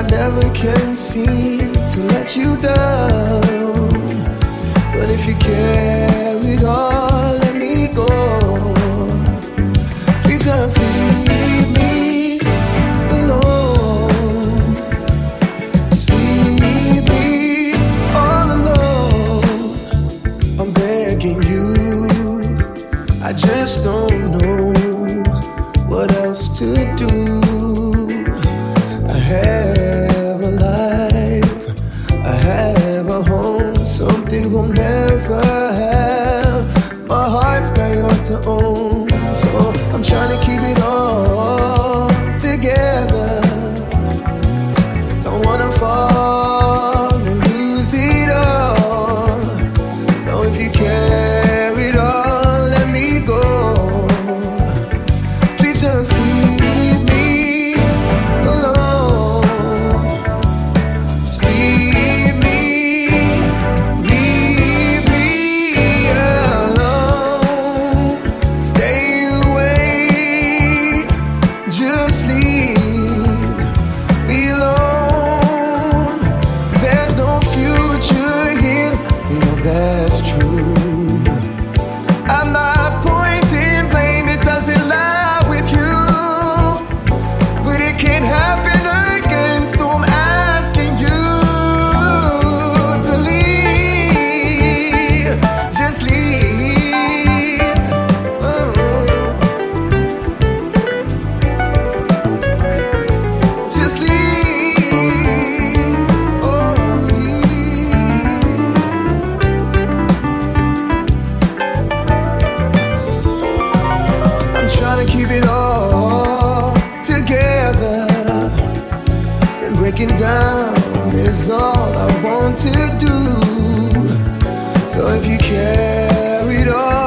I never can seem to let you down. But if you care carried on, let me go. Please just leave me alone. Just leave me all alone. I'm begging you. I just don't know what else to do. We'll never have. My heart's not yours to own, so I'm trying to keep it all breaking down is all I want to do. So if you carried on.